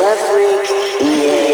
every year.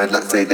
find, let's say,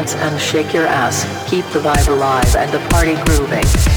dance and shake your ass, keep the vibe alive and the party grooving.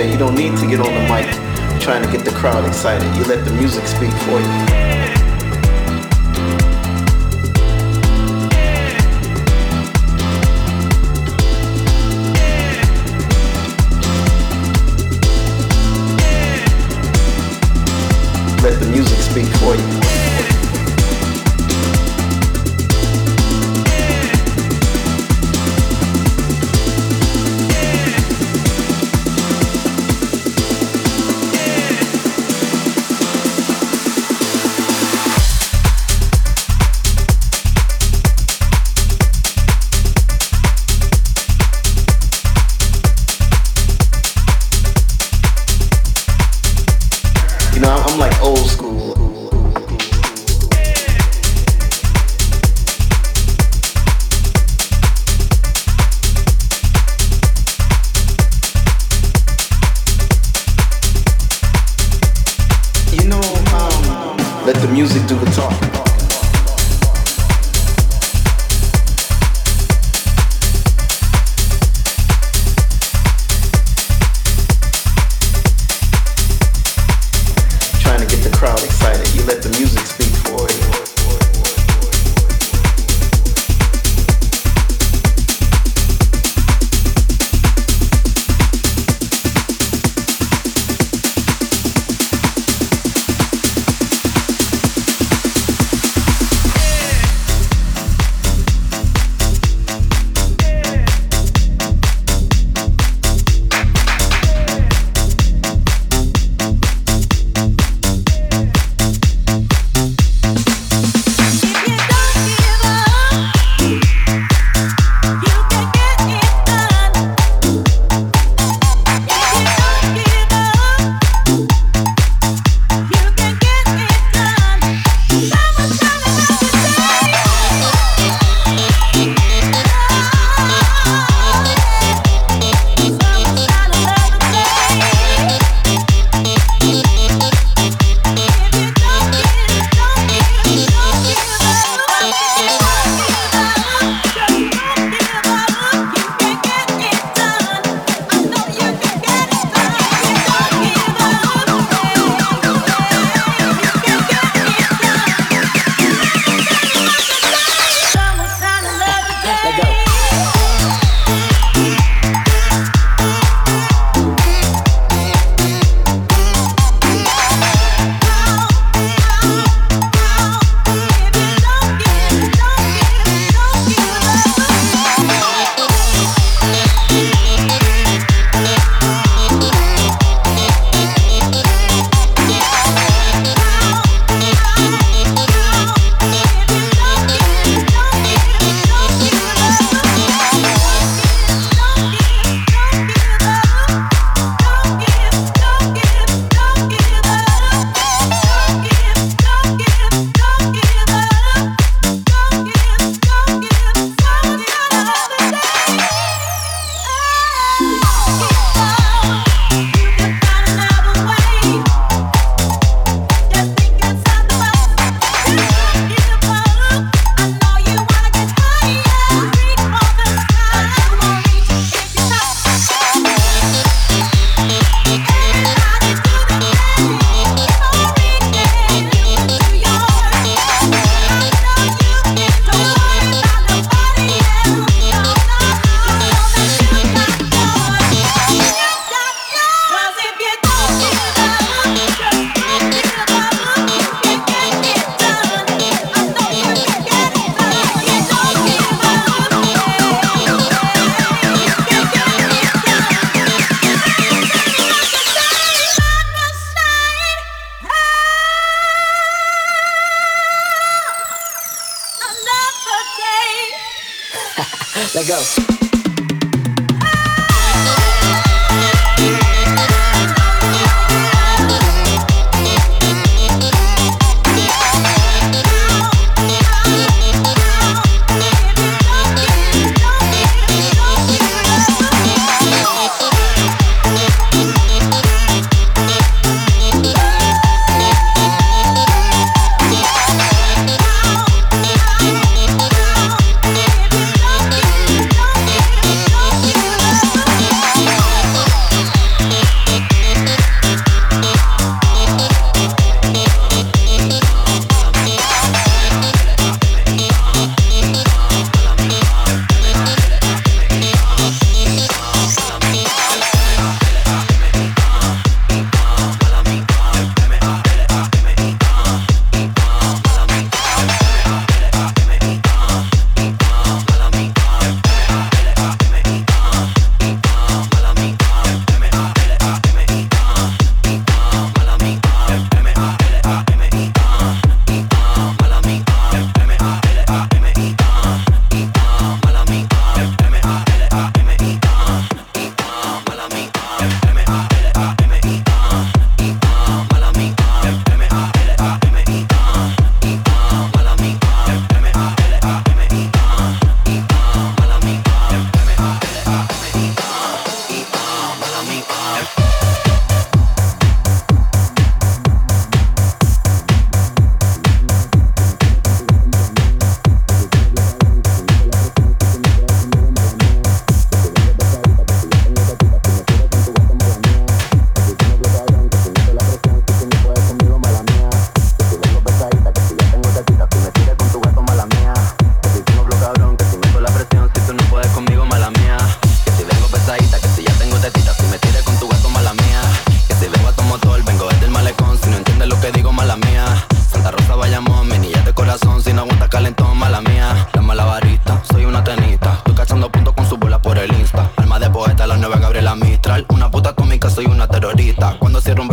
DJ, you don't need to get on the mic trying to get the crowd excited. You let the music speak for you.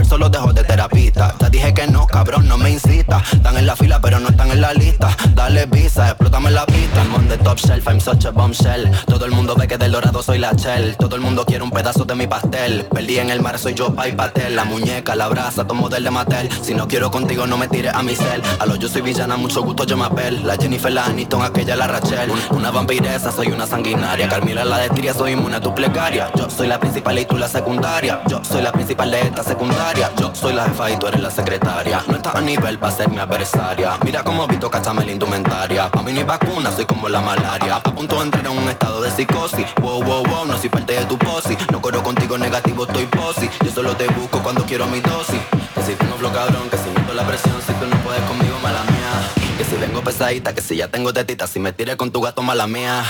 Cuando cierro un verso lo dejo de terapista. Ya dije que no, cabrón, no me incita. Están en la fila, pero no están en la lista. Dale visa, explótame la pista. I'm on the top shelf, I'm such a bombshell. Todo el mundo ve que del dorado soy la shell. Todo el mundo quiere un pedazo de mi pastel. Perdí en el mar, soy yo, pa' y patel. La muñeca, la brasa, tomo del de Mattel. Si no quiero contigo, no me tires a mi cel. A lo yo soy villana, mucho gusto yo me apel. La Jennifer, la Aniston, aquella la Rachel. Una vampiresa, soy una sanguinaria. Carmila la destria, soy inmune a tu plegaria. Yo soy la principal y tú la secundaria. Yo soy la principal de esta secundaria. Yo soy la jefa y tú eres la secretaria. No estás a nivel para ser mi adversaria. Mira cómo visto cachame la indumentaria. Pa' mí ni vacuna, soy como la malaria. A punto de entrar en un estado de psicosis. Wow, wow, wow, no soy parte de tu posi. No corro contigo negativo, estoy posi. Yo solo te busco cuando quiero mi dosis. Que si tengo flow cabrón, que si meto la presión, si tú no puedes conmigo, mala mía. Que si vengo pesadita, que si ya tengo tetita, si me tires con tu gato, mala mía.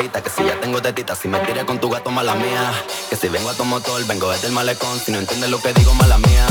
Que si ya tengo tetita, si me tire con tu gato, mala mía. Que si vengo a tu motor, vengo desde el malecón, si no entiendes lo que digo, mala mía.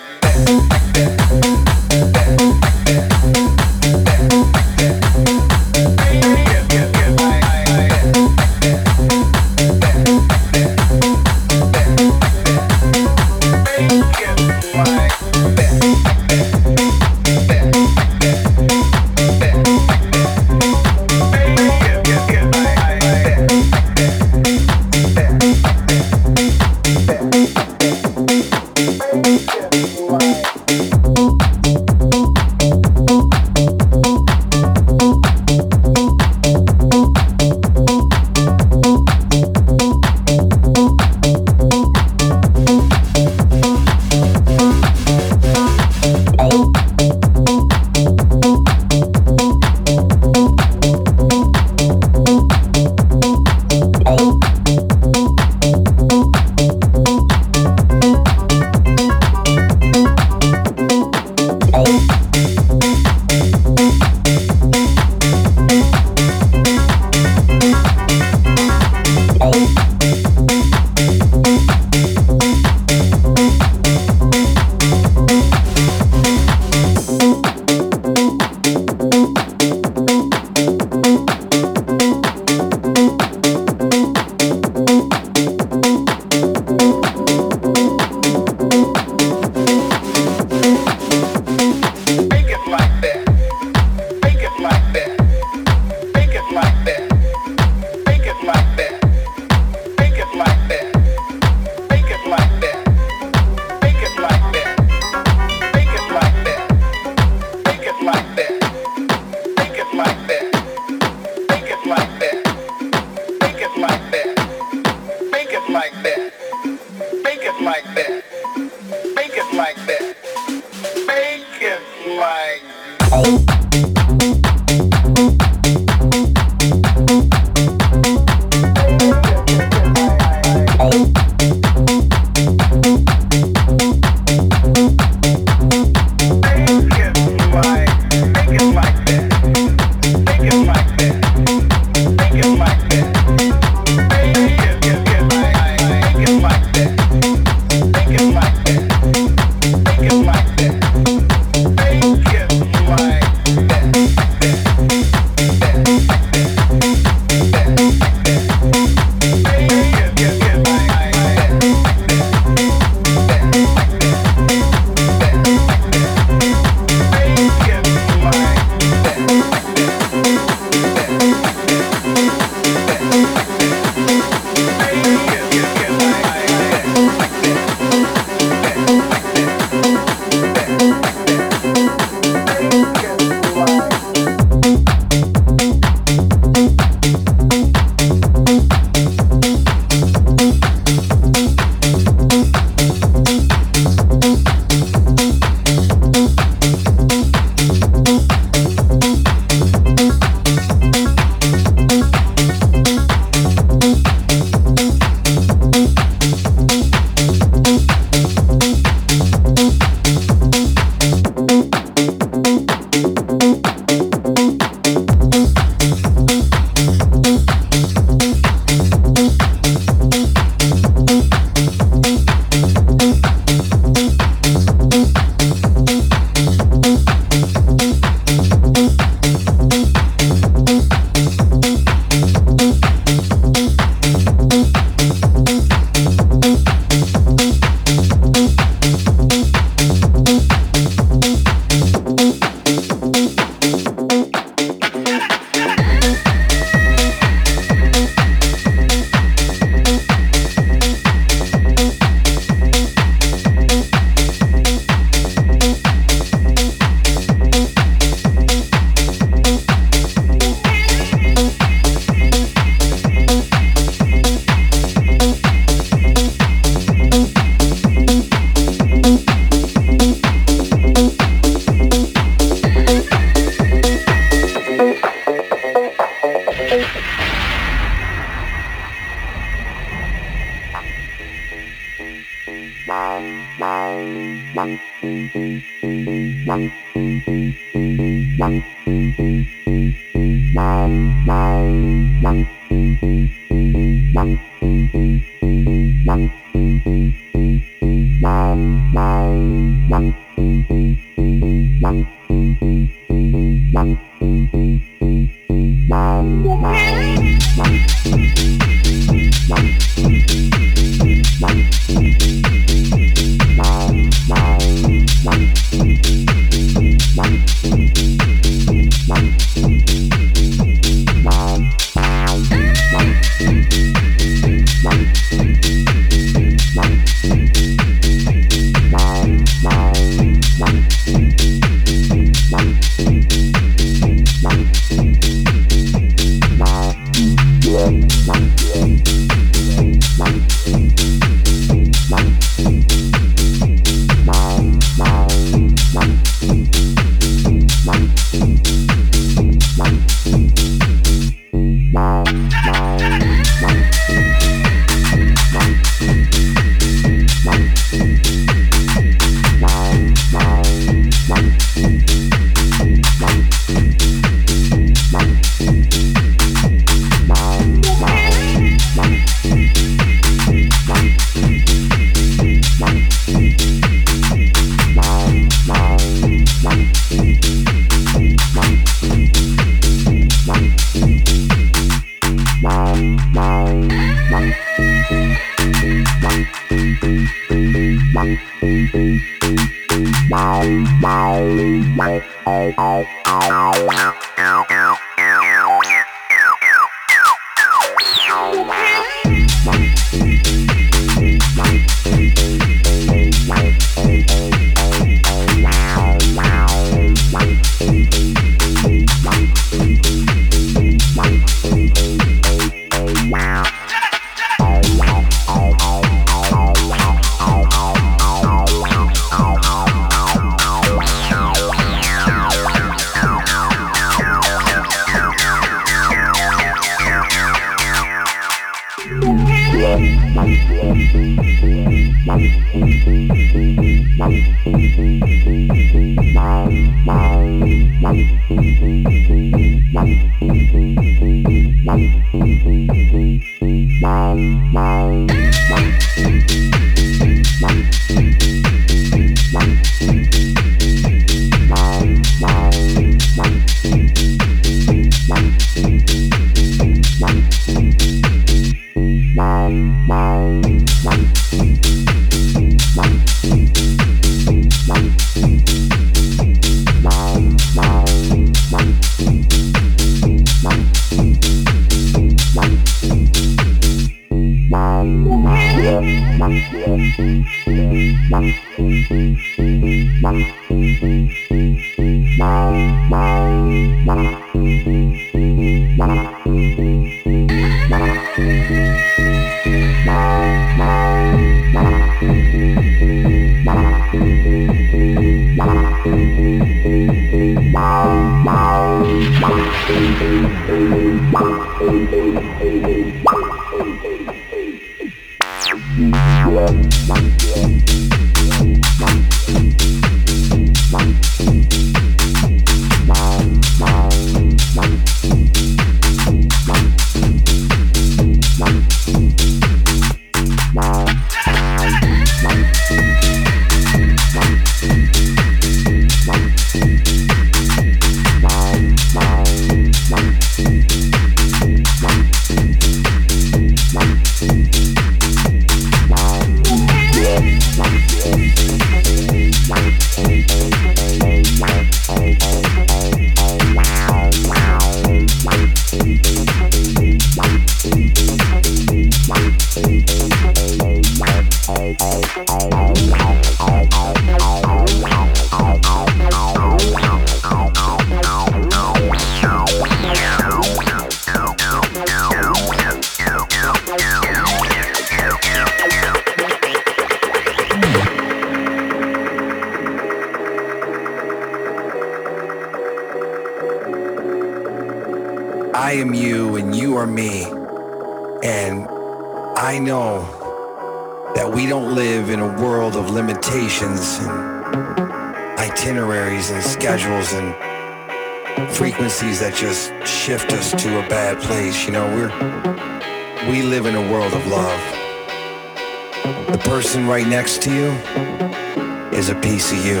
piece of you.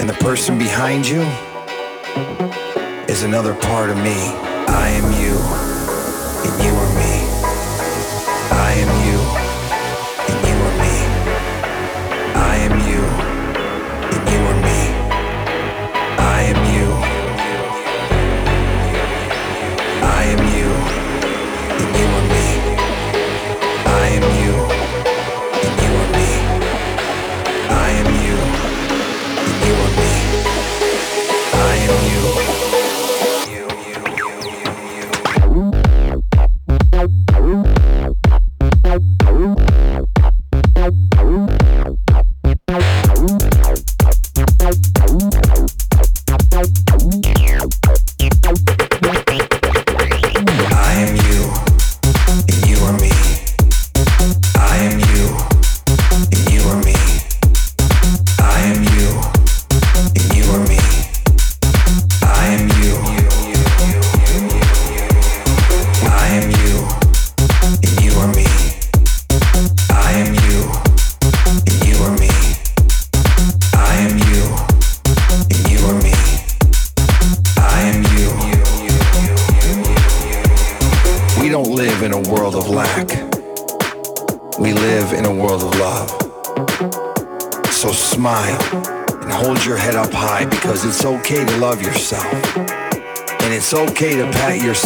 And the person behind you is another part of me. I am you.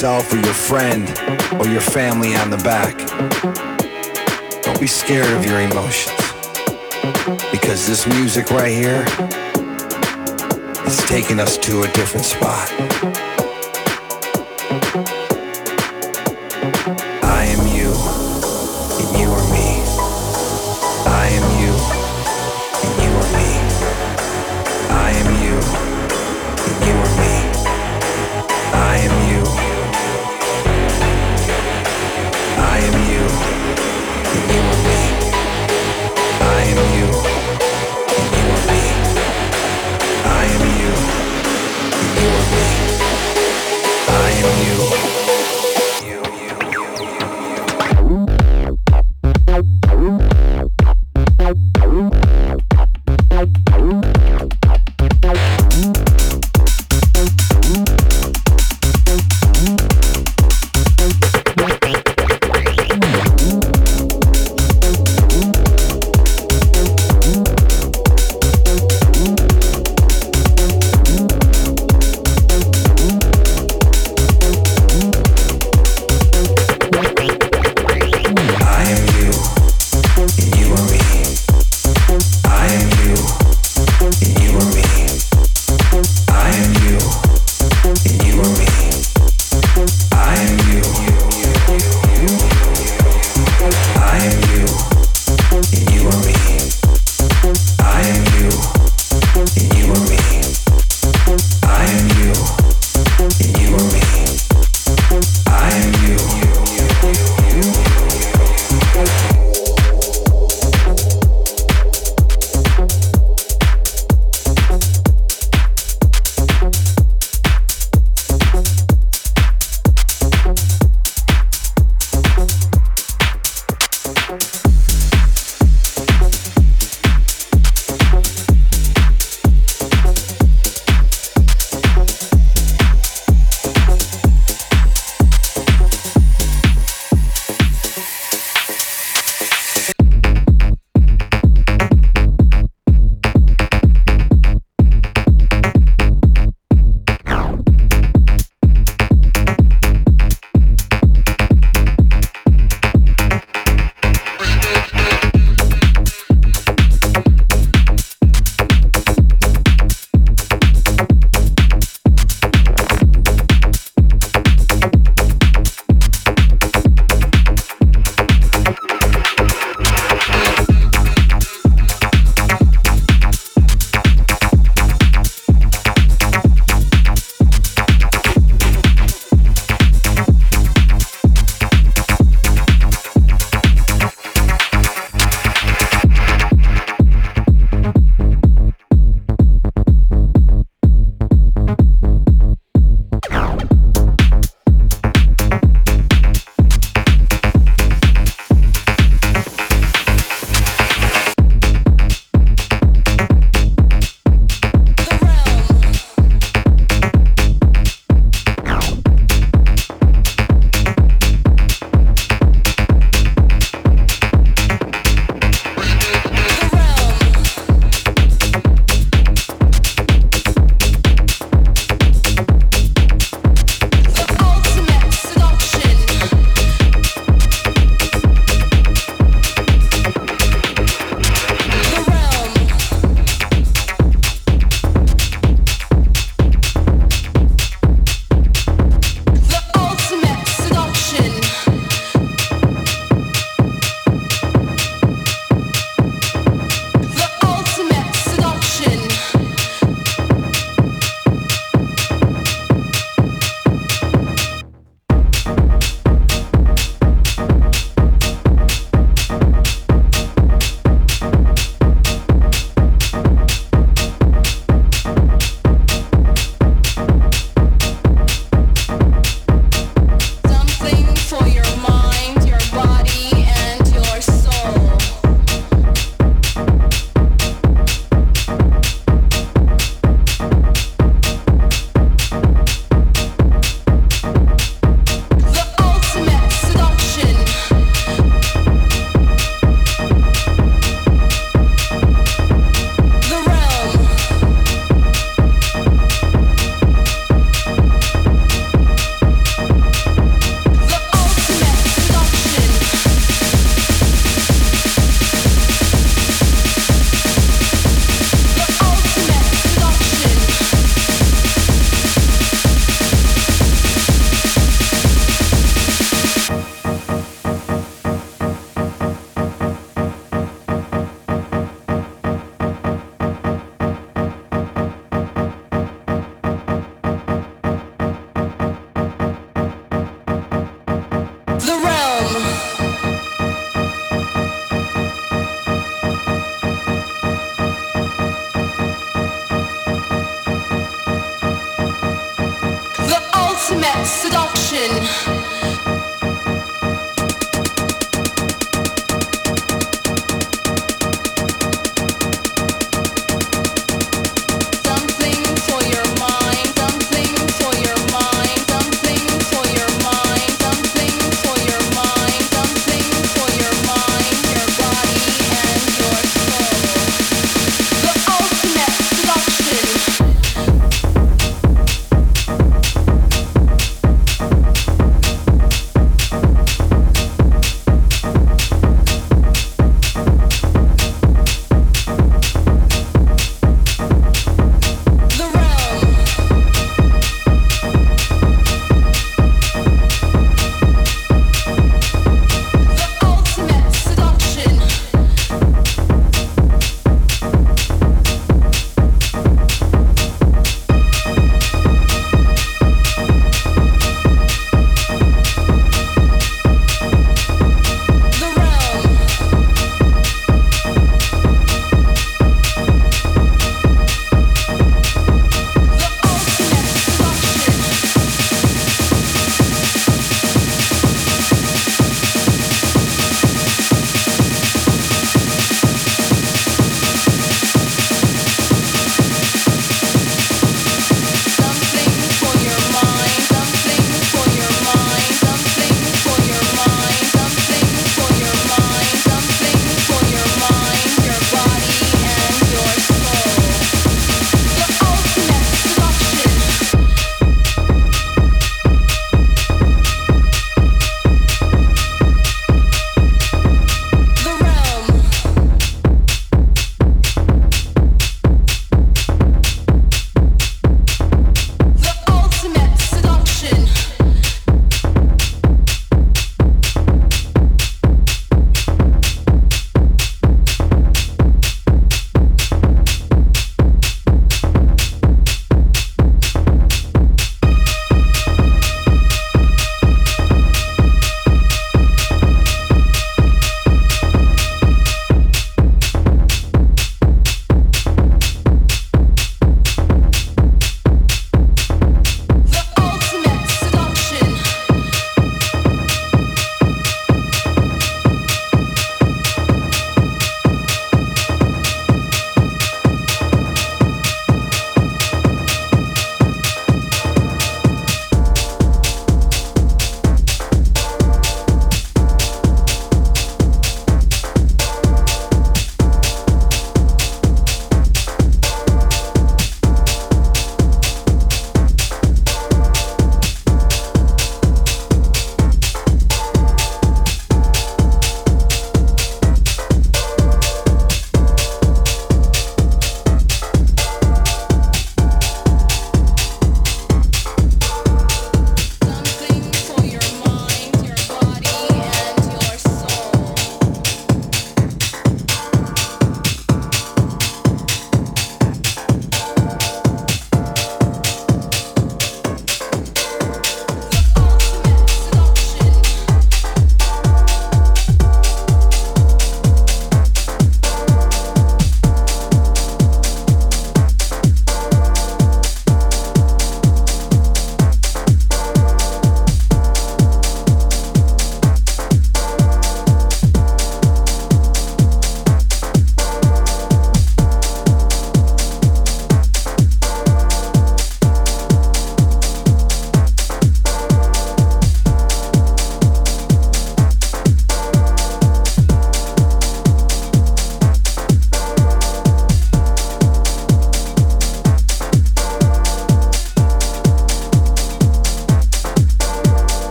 yourself or your friend or your family on the back. Don't be scared of your emotions because this music right here is taking us to a different spot.